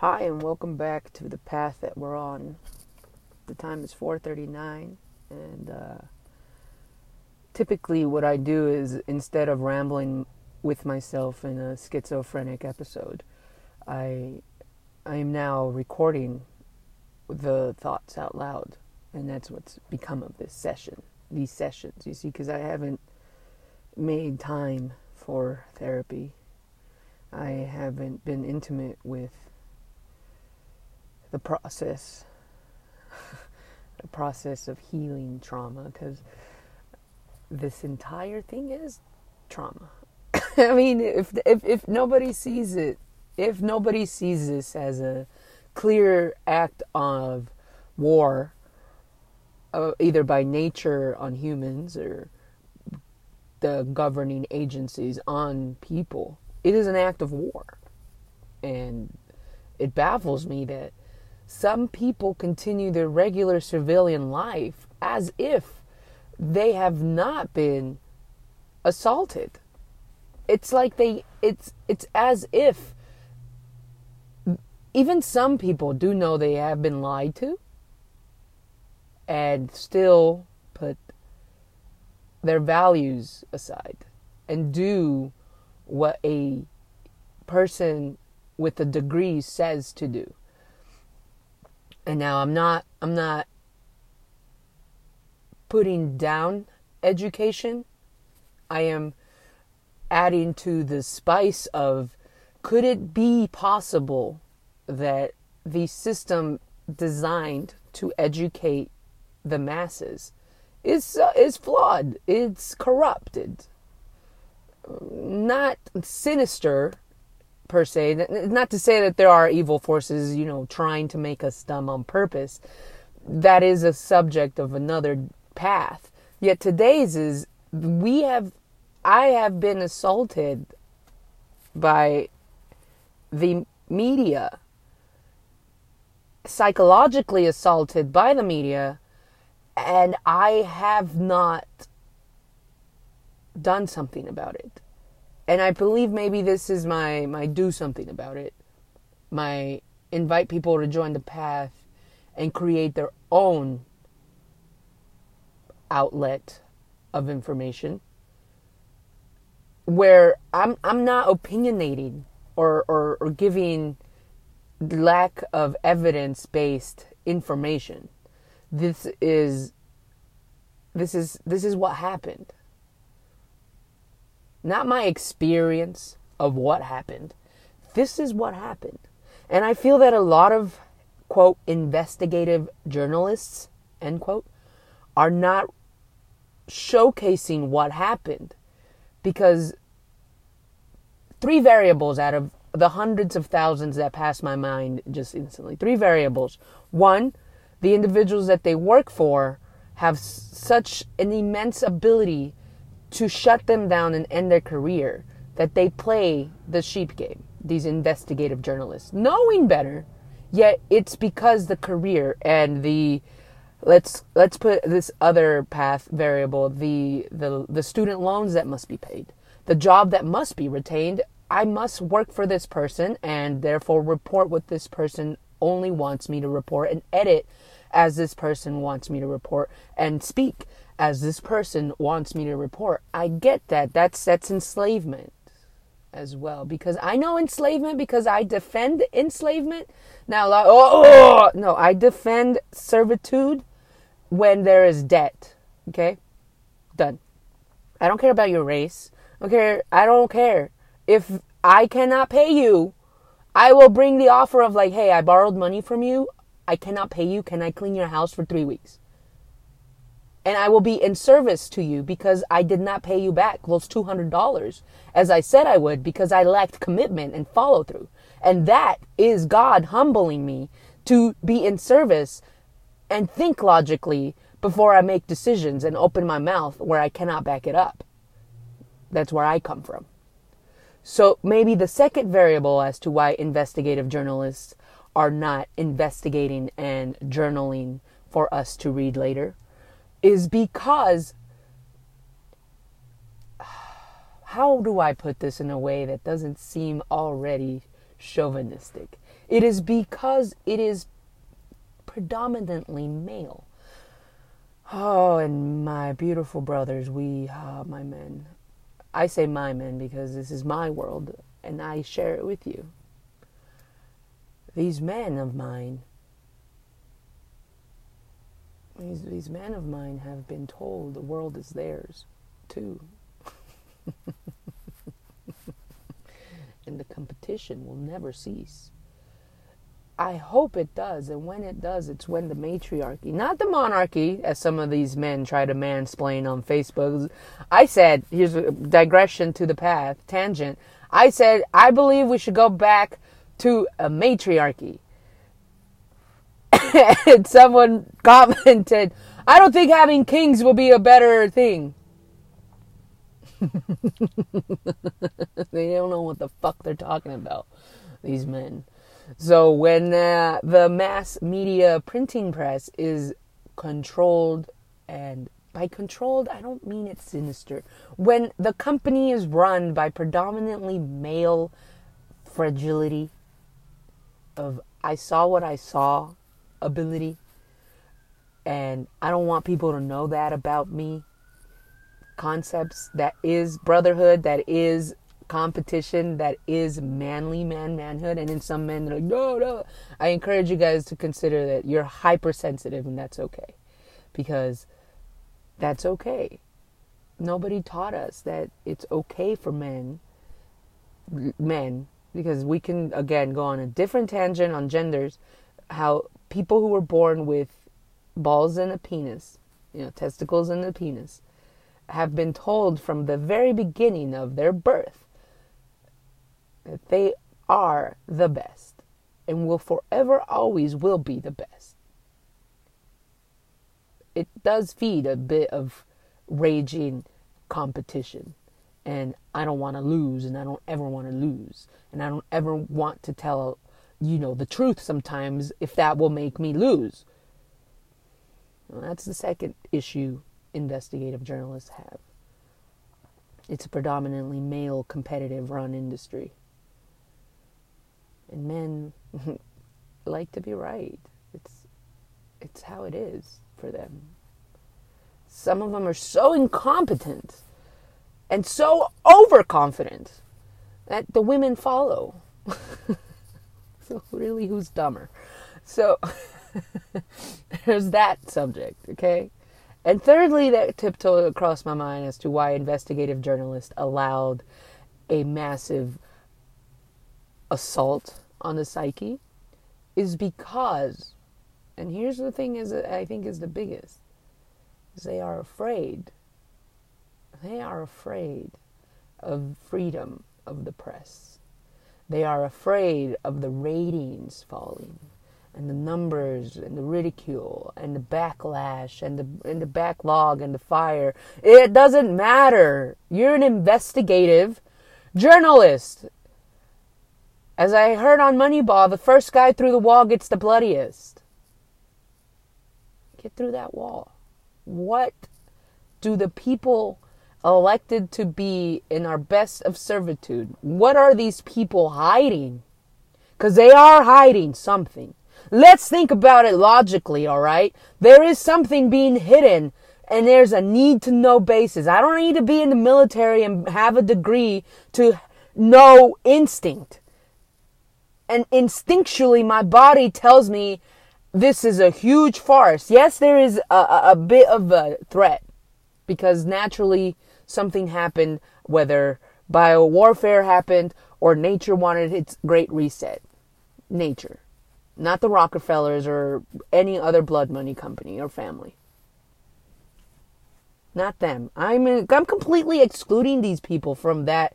Hi and welcome back to the path that we're on. The time is 4:39 and uh, typically what I do is instead of rambling with myself in a schizophrenic episode, I I am now recording the thoughts out loud and that's what's become of this session. These sessions, you see, because I haven't made time for therapy. I haven't been intimate with the process the process of healing trauma because this entire thing is trauma. I mean if, if if nobody sees it if nobody sees this as a clear act of war uh, either by nature on humans or the governing agencies on people it is an act of war. And it baffles me that some people continue their regular civilian life as if they have not been assaulted. It's like they it's it's as if even some people do know they have been lied to and still put their values aside and do what a person with a degree says to do. And now I'm not I'm not putting down education. I am adding to the spice of could it be possible that the system designed to educate the masses is uh, is flawed. It's corrupted. Not sinister per se. Not to say that there are evil forces, you know, trying to make us dumb on purpose. That is a subject of another path. Yet today's is we have, I have been assaulted by the media, psychologically assaulted by the media, and I have not done something about it and I believe maybe this is my my do something about it. My invite people to join the path and create their own outlet of information where I'm I'm not opinionating or, or, or giving lack of evidence based information. This is this is this is what happened not my experience of what happened. This is what happened. And I feel that a lot of, quote, investigative journalists, end quote, are not showcasing what happened because three variables out of the hundreds of thousands that pass my mind just instantly. Three variables. One, the individuals that they work for have such an immense ability to shut them down and end their career that they play the sheep game, these investigative journalists, knowing better, yet it's because the career and the let's let's put this other path variable, the the the student loans that must be paid, the job that must be retained. I must work for this person and therefore report what this person only wants me to report and edit as this person wants me to report and speak as this person wants me to report. I get that. That's that's enslavement as well because I know enslavement because I defend enslavement. Now, like, oh, no, I defend servitude when there is debt. Okay, done. I don't care about your race. Okay, I don't care if I cannot pay you. I will bring the offer of like, hey, I borrowed money from you. I cannot pay you. Can I clean your house for three weeks? and I will be in service to you because I did not pay you back those $200 as I said I would because I lacked commitment and follow through. And that is God humbling me to be in service and think logically before I make decisions and open my mouth where I cannot back it up. That's where I come from. So maybe the second variable as to why investigative journalists are not investigating and journaling for us to read later is because how do I put this in a way that doesn't seem already chauvinistic. It is because it is predominantly male. Oh, and my beautiful brothers, we, ah, my men. I say my men because this is my world and I share it with you. These men of mine, these, these men of mine have been told the world is theirs too. and the competition will never cease. I hope it does, and when it does, it's when the matriarchy, not the monarchy, as some of these men try to mansplain on Facebook. I said, here's a digression to the path, tangent. I said, I believe we should go back to a matriarchy. and someone commented, I don't think having kings will be a better thing. they don't know what the fuck they're talking about, these men. So when uh, the mass media printing press is controlled and by controlled I don't mean it's sinister. When the company is run by predominantly male fragility of I saw what I saw ability and I don't want people to know that about me. Concepts that is brotherhood that is competition that is manly man manhood. And in some men they're like no no. I encourage you guys to consider that you're hypersensitive and that's okay. Because that's okay. Nobody taught us that it's okay for men men because we can again go on a different tangent on genders how people who were born with balls and a penis you know testicles and a penis have been told from the very beginning of their birth that they are the best and will forever always will be the best. It does feed a bit of raging competition. And I don't want to lose, and I don't ever want to lose. And I don't ever want to tell, you know, the truth sometimes if that will make me lose. Well, that's the second issue investigative journalists have. It's a predominantly male competitive run industry. And men like to be right. It's it's how it is for them. Some of them are so incompetent and so overconfident that the women follow. so really who's dumber? So there's that subject, okay? And thirdly, that tiptoed across my mind as to why investigative journalists allowed a massive assault on the psyche is because, and here's the thing is I think is the biggest, is they are afraid. They are afraid of freedom of the press. They are afraid of the ratings falling and the numbers and the ridicule and the backlash and the and the backlog and the fire. It doesn't matter. You're an investigative journalist. As I heard on Moneyball, the first guy through the wall gets the bloodiest. Get through that wall. What do the people elected to be in our best of servitude, what are these people hiding? Because they are hiding something. Let's think about it logically, all right? There is something being hidden and there's a need to know basis. I don't need to be in the military and have a degree to know instinct. And instinctually, my body tells me this is a huge farce. Yes, there is a, a, bit of a threat because naturally something happened, whether bio warfare happened or nature wanted its great reset. Nature not the Rockefellers or any other blood money company or family. Not them. I'm I'm completely excluding these people from that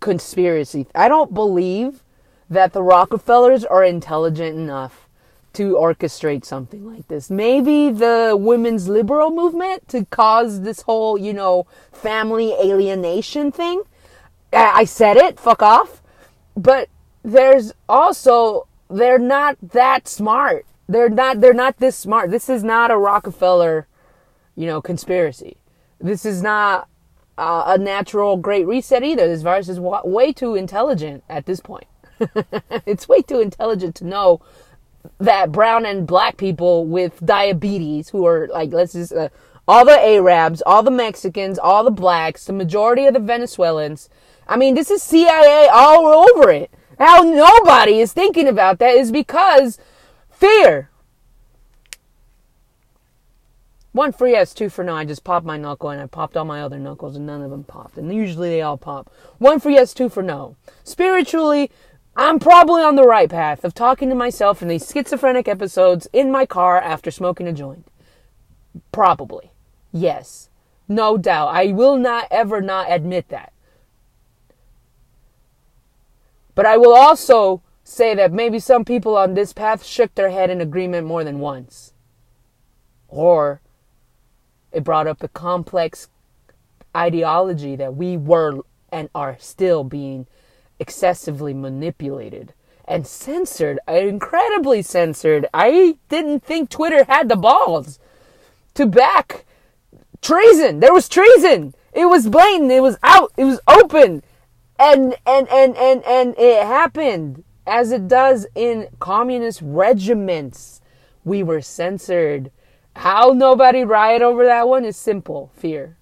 conspiracy. I don't believe that the Rockefellers are intelligent enough to orchestrate something like this. Maybe the women's liberal movement to cause this whole, you know, family alienation thing. I said it, fuck off. But there's also they're not that smart. They're not they're not this smart. This is not a Rockefeller, you know, conspiracy. This is not uh, a natural great reset either. This virus is way too intelligent at this point. it's way too intelligent to know that brown and black people with diabetes who are like let's just uh, all the Arabs, all the Mexicans, all the blacks, the majority of the Venezuelans. I mean, this is CIA all over it. How nobody is thinking about that is because fear. One for yes, two for no. I just popped my knuckle and I popped all my other knuckles and none of them popped. And usually they all pop. One for yes, two for no. Spiritually, I'm probably on the right path of talking to myself in these schizophrenic episodes in my car after smoking a joint. Probably. Yes. No doubt. I will not ever not admit that. But I will also say that maybe some people on this path shook their head in agreement more than once. Or it brought up a complex ideology that we were and are still being excessively manipulated and censored, incredibly censored. I didn't think Twitter had the balls to back treason. There was treason. It was blatant. It was out. It was open. And, and, and, and, and it happened as it does in communist regiments. We were censored. How nobody riot over that one is simple fear.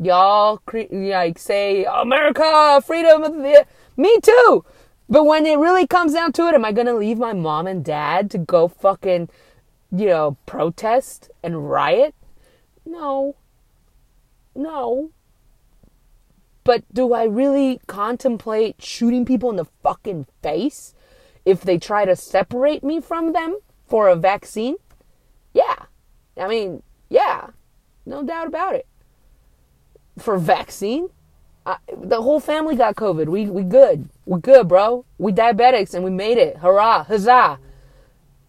Y'all like say America, freedom of the me too. But when it really comes down to it, am I gonna leave my mom and dad to go fucking, you know, protest and riot? No. No. But do I really contemplate shooting people in the fucking face if they try to separate me from them for a vaccine? Yeah. I mean, yeah. No doubt about it. For vaccine? I, the whole family got COVID. We we good. We good, bro. We diabetics and we made it. Hurrah, huzzah.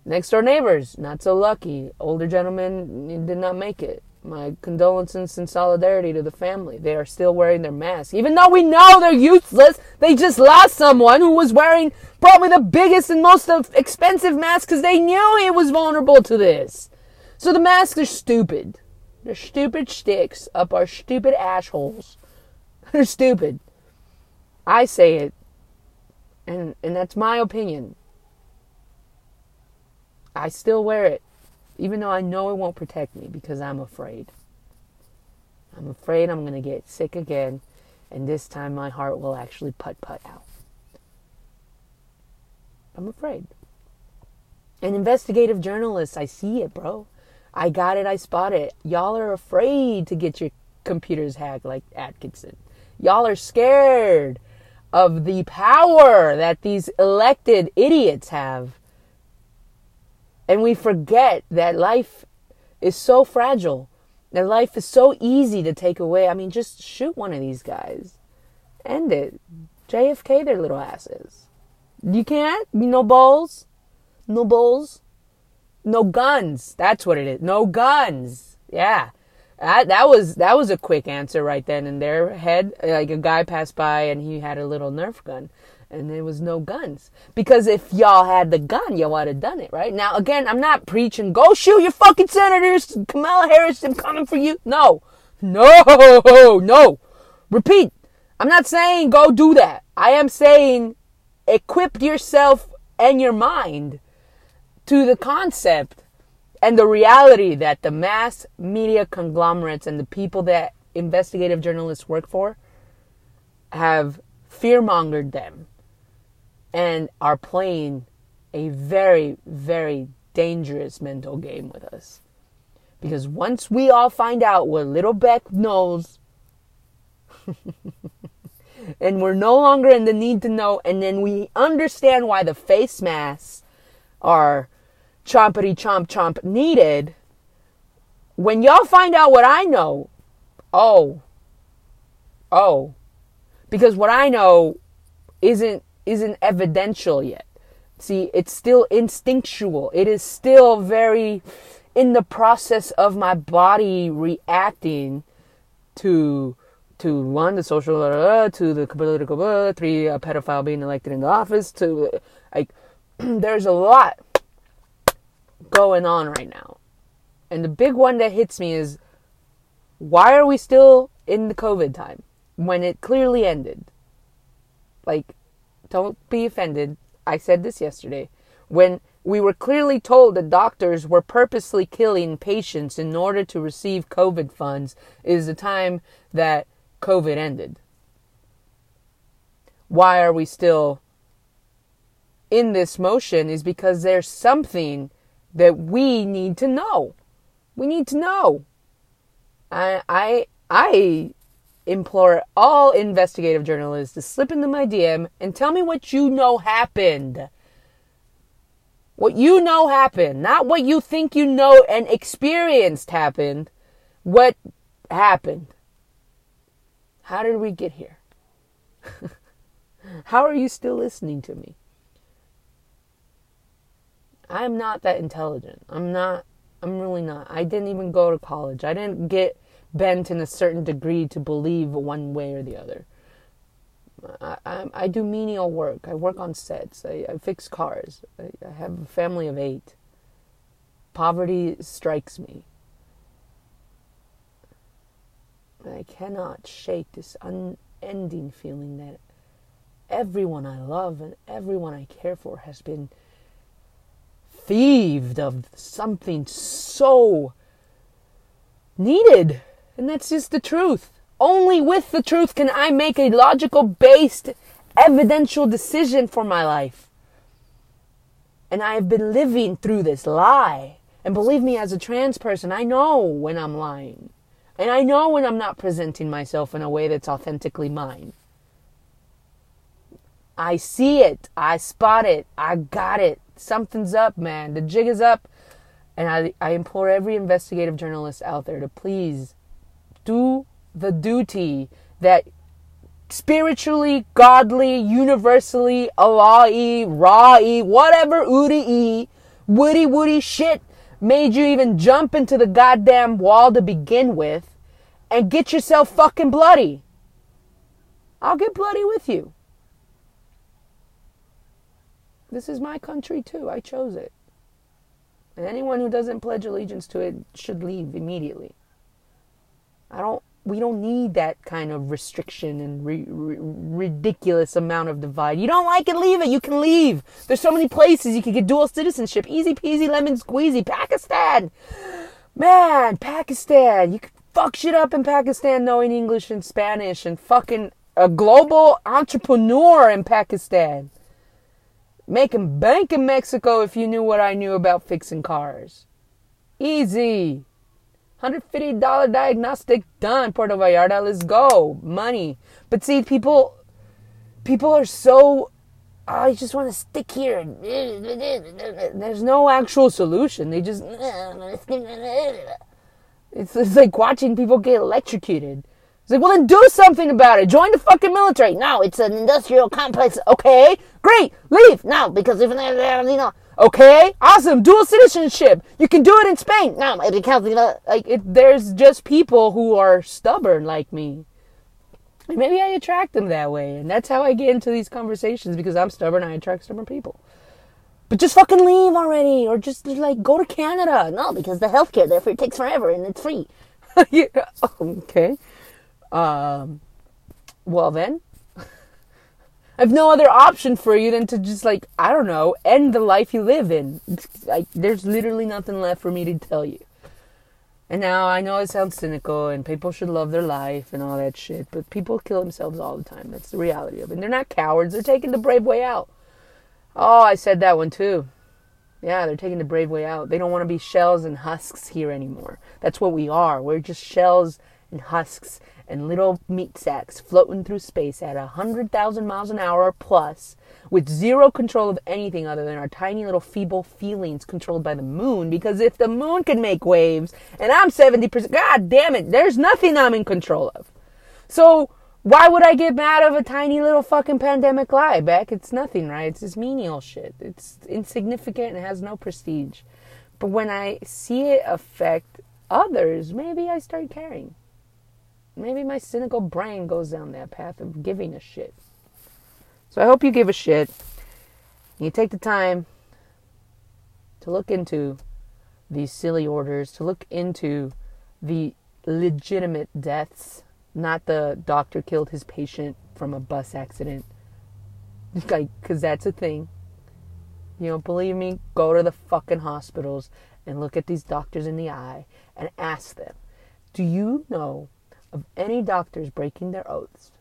Next door neighbors, not so lucky. Older gentlemen did not make it my condolences and solidarity to the family. They are still wearing their masks. Even though we know they're useless, they just lost someone who was wearing probably the biggest and most expensive mask because they knew he was vulnerable to this. So the masks are stupid. They're stupid sticks up our stupid assholes. They're stupid. I say it. And and that's my opinion. I still wear it even though I know it won't protect me because I'm afraid. I'm afraid I'm to get sick again, and this time my heart will actually put put out. I'm afraid. And investigative journalists, I see it, bro. I got it, I spot it. Y'all are afraid to get your computers hacked like Attkisson. Y'all are scared of the power that these elected idiots have and we forget that life is so fragile, that life is so easy to take away. I mean, just shoot one of these guys. End it. JFK their little asses. You can't? No balls? No balls? No guns. That's what it is. No guns. Yeah. That, that was that was a quick answer right then in their head. Like a guy passed by and he had a little Nerf gun and there was no guns. Because if y'all had the gun, y'all would have done it, right? Now, again, I'm not preaching, go shoot your fucking senators, Kamala Harris, I'm coming for you. No. No, no. Repeat. I'm not saying go do that. I am saying equip yourself and your mind to the concept and the reality that the mass media conglomerates and the people that investigative journalists work for have fearmongered them and are playing a very, very dangerous mental game with us. Because once we all find out what Little Beck knows, and we're no longer in the need to know, and then we understand why the face masks are chompity chomp chomp needed, when y'all find out what I know, oh, oh, because what I know isn't isn't evidential yet. See, it's still instinctual. It is still very in the process of my body reacting to to one the social uh, to the political uh, three a pedophile being elected in the office to like there's a lot going on right now. And the big one that hits me is why are we still in the COVID time when it clearly ended? Like don't be offended. I said this yesterday. When we were clearly told that doctors were purposely killing patients in order to receive COVID funds, is the time that COVID ended. Why are we still in this motion? Is because there's something that we need to know. We need to know. I I I implore all investigative journalists to slip into my DM and tell me what you know happened. What you know happened, not what you think you know and experienced happened. What happened? How did we get here? How are you still listening to me? I'm not that intelligent. I'm not, I'm really not. I didn't even go to college. I didn't get bent in a certain degree to believe one way or the other. I, I, I do menial work. I work on sets. I, I fix cars. I, I have a family of eight. Poverty strikes me. I cannot shake this unending feeling that everyone I love and everyone I care for has been thieved of something so needed. And that's just the truth. Only with the truth can I make a logical based, evidential decision for my life. And I have been living through this lie. And believe me, as a trans person, I know when I'm lying. And I know when I'm not presenting myself in a way that's authentically mine. I see it. I spot it. I got it. Something's up, man. The jig is up. And I, I implore every investigative journalist out there to please do the duty that spiritually, godly, universally, Allah-y, Ra-y, whatever Udi-y, woody woody shit made you even jump into the goddamn wall to begin with and get yourself fucking bloody. I'll get bloody with you. This is my country too. I chose it. And anyone who doesn't pledge allegiance to it should leave immediately. I don't we don't need that kind of restriction and ri- ri- ridiculous amount of divide. You don't like it, leave it. You can leave. There's so many places you can get dual citizenship. Easy peasy lemon squeezy. Pakistan. Man, Pakistan. You can fuck shit up in Pakistan knowing English and Spanish and fucking a global entrepreneur in Pakistan. Making bank in Mexico if you knew what I knew about fixing cars. Easy. $150 diagnostic done, Puerto Vallarta, let's go. Money. But see, people people are so oh, I just want to stick here. There's no actual solution. They just it's, it's like watching people get electrocuted. It's like, well, then do something about it. Join the fucking military. No, it's an industrial complex. Okay, great. Leave now because if you know Okay, awesome. Dual citizenship. You can do it in Spain. No, it counts. Like it, there's just people who are stubborn like me. Maybe I attract them that way, and that's how I get into these conversations because I'm stubborn. I attract stubborn people. But just fucking leave already, or just like go to Canada. No, because the healthcare there for it takes forever and it's free. yeah, okay. Um. Well then, I have no other option for you than to just like I don't know end the life you live in. Like there's literally nothing left for me to tell you. And now I know it sounds cynical and people should love their life and all that shit, but people kill themselves all the time. That's the reality of it. And they're not cowards. They're taking the brave way out. Oh, I said that one too. Yeah, they're taking the brave way out. They don't want to be shells and husks here anymore. That's what we are. We're just shells and husks and little meat sacks floating through space at a 100,000 miles an hour plus with zero control of anything other than our tiny little feeble feelings controlled by the moon. Because if the moon can make waves and I'm 70%, god damn it, there's nothing I'm in control of. So, why would I get mad of a tiny little fucking pandemic lie, Beck? It's nothing, right? It's just menial shit. It's insignificant and has no prestige. But when I see it affect others, maybe I start caring. Maybe my cynical brain goes down that path of giving a shit. So I hope you give a shit. You take the time to look into these silly orders, to look into the legitimate deaths, not the doctor killed his patient from a bus accident. Like, because that's a thing. You don't believe me? Go to the fucking hospitals and look at these doctors in the eye and ask them, do you know of any doctors breaking their oaths?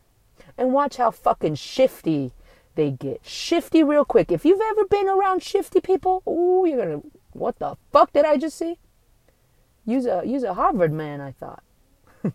And watch how fucking shifty they get. Shifty real quick. If you've ever been around shifty people, ooh, you're gonna, what the fuck did I just see? Use a, use a Harvard man, I thought.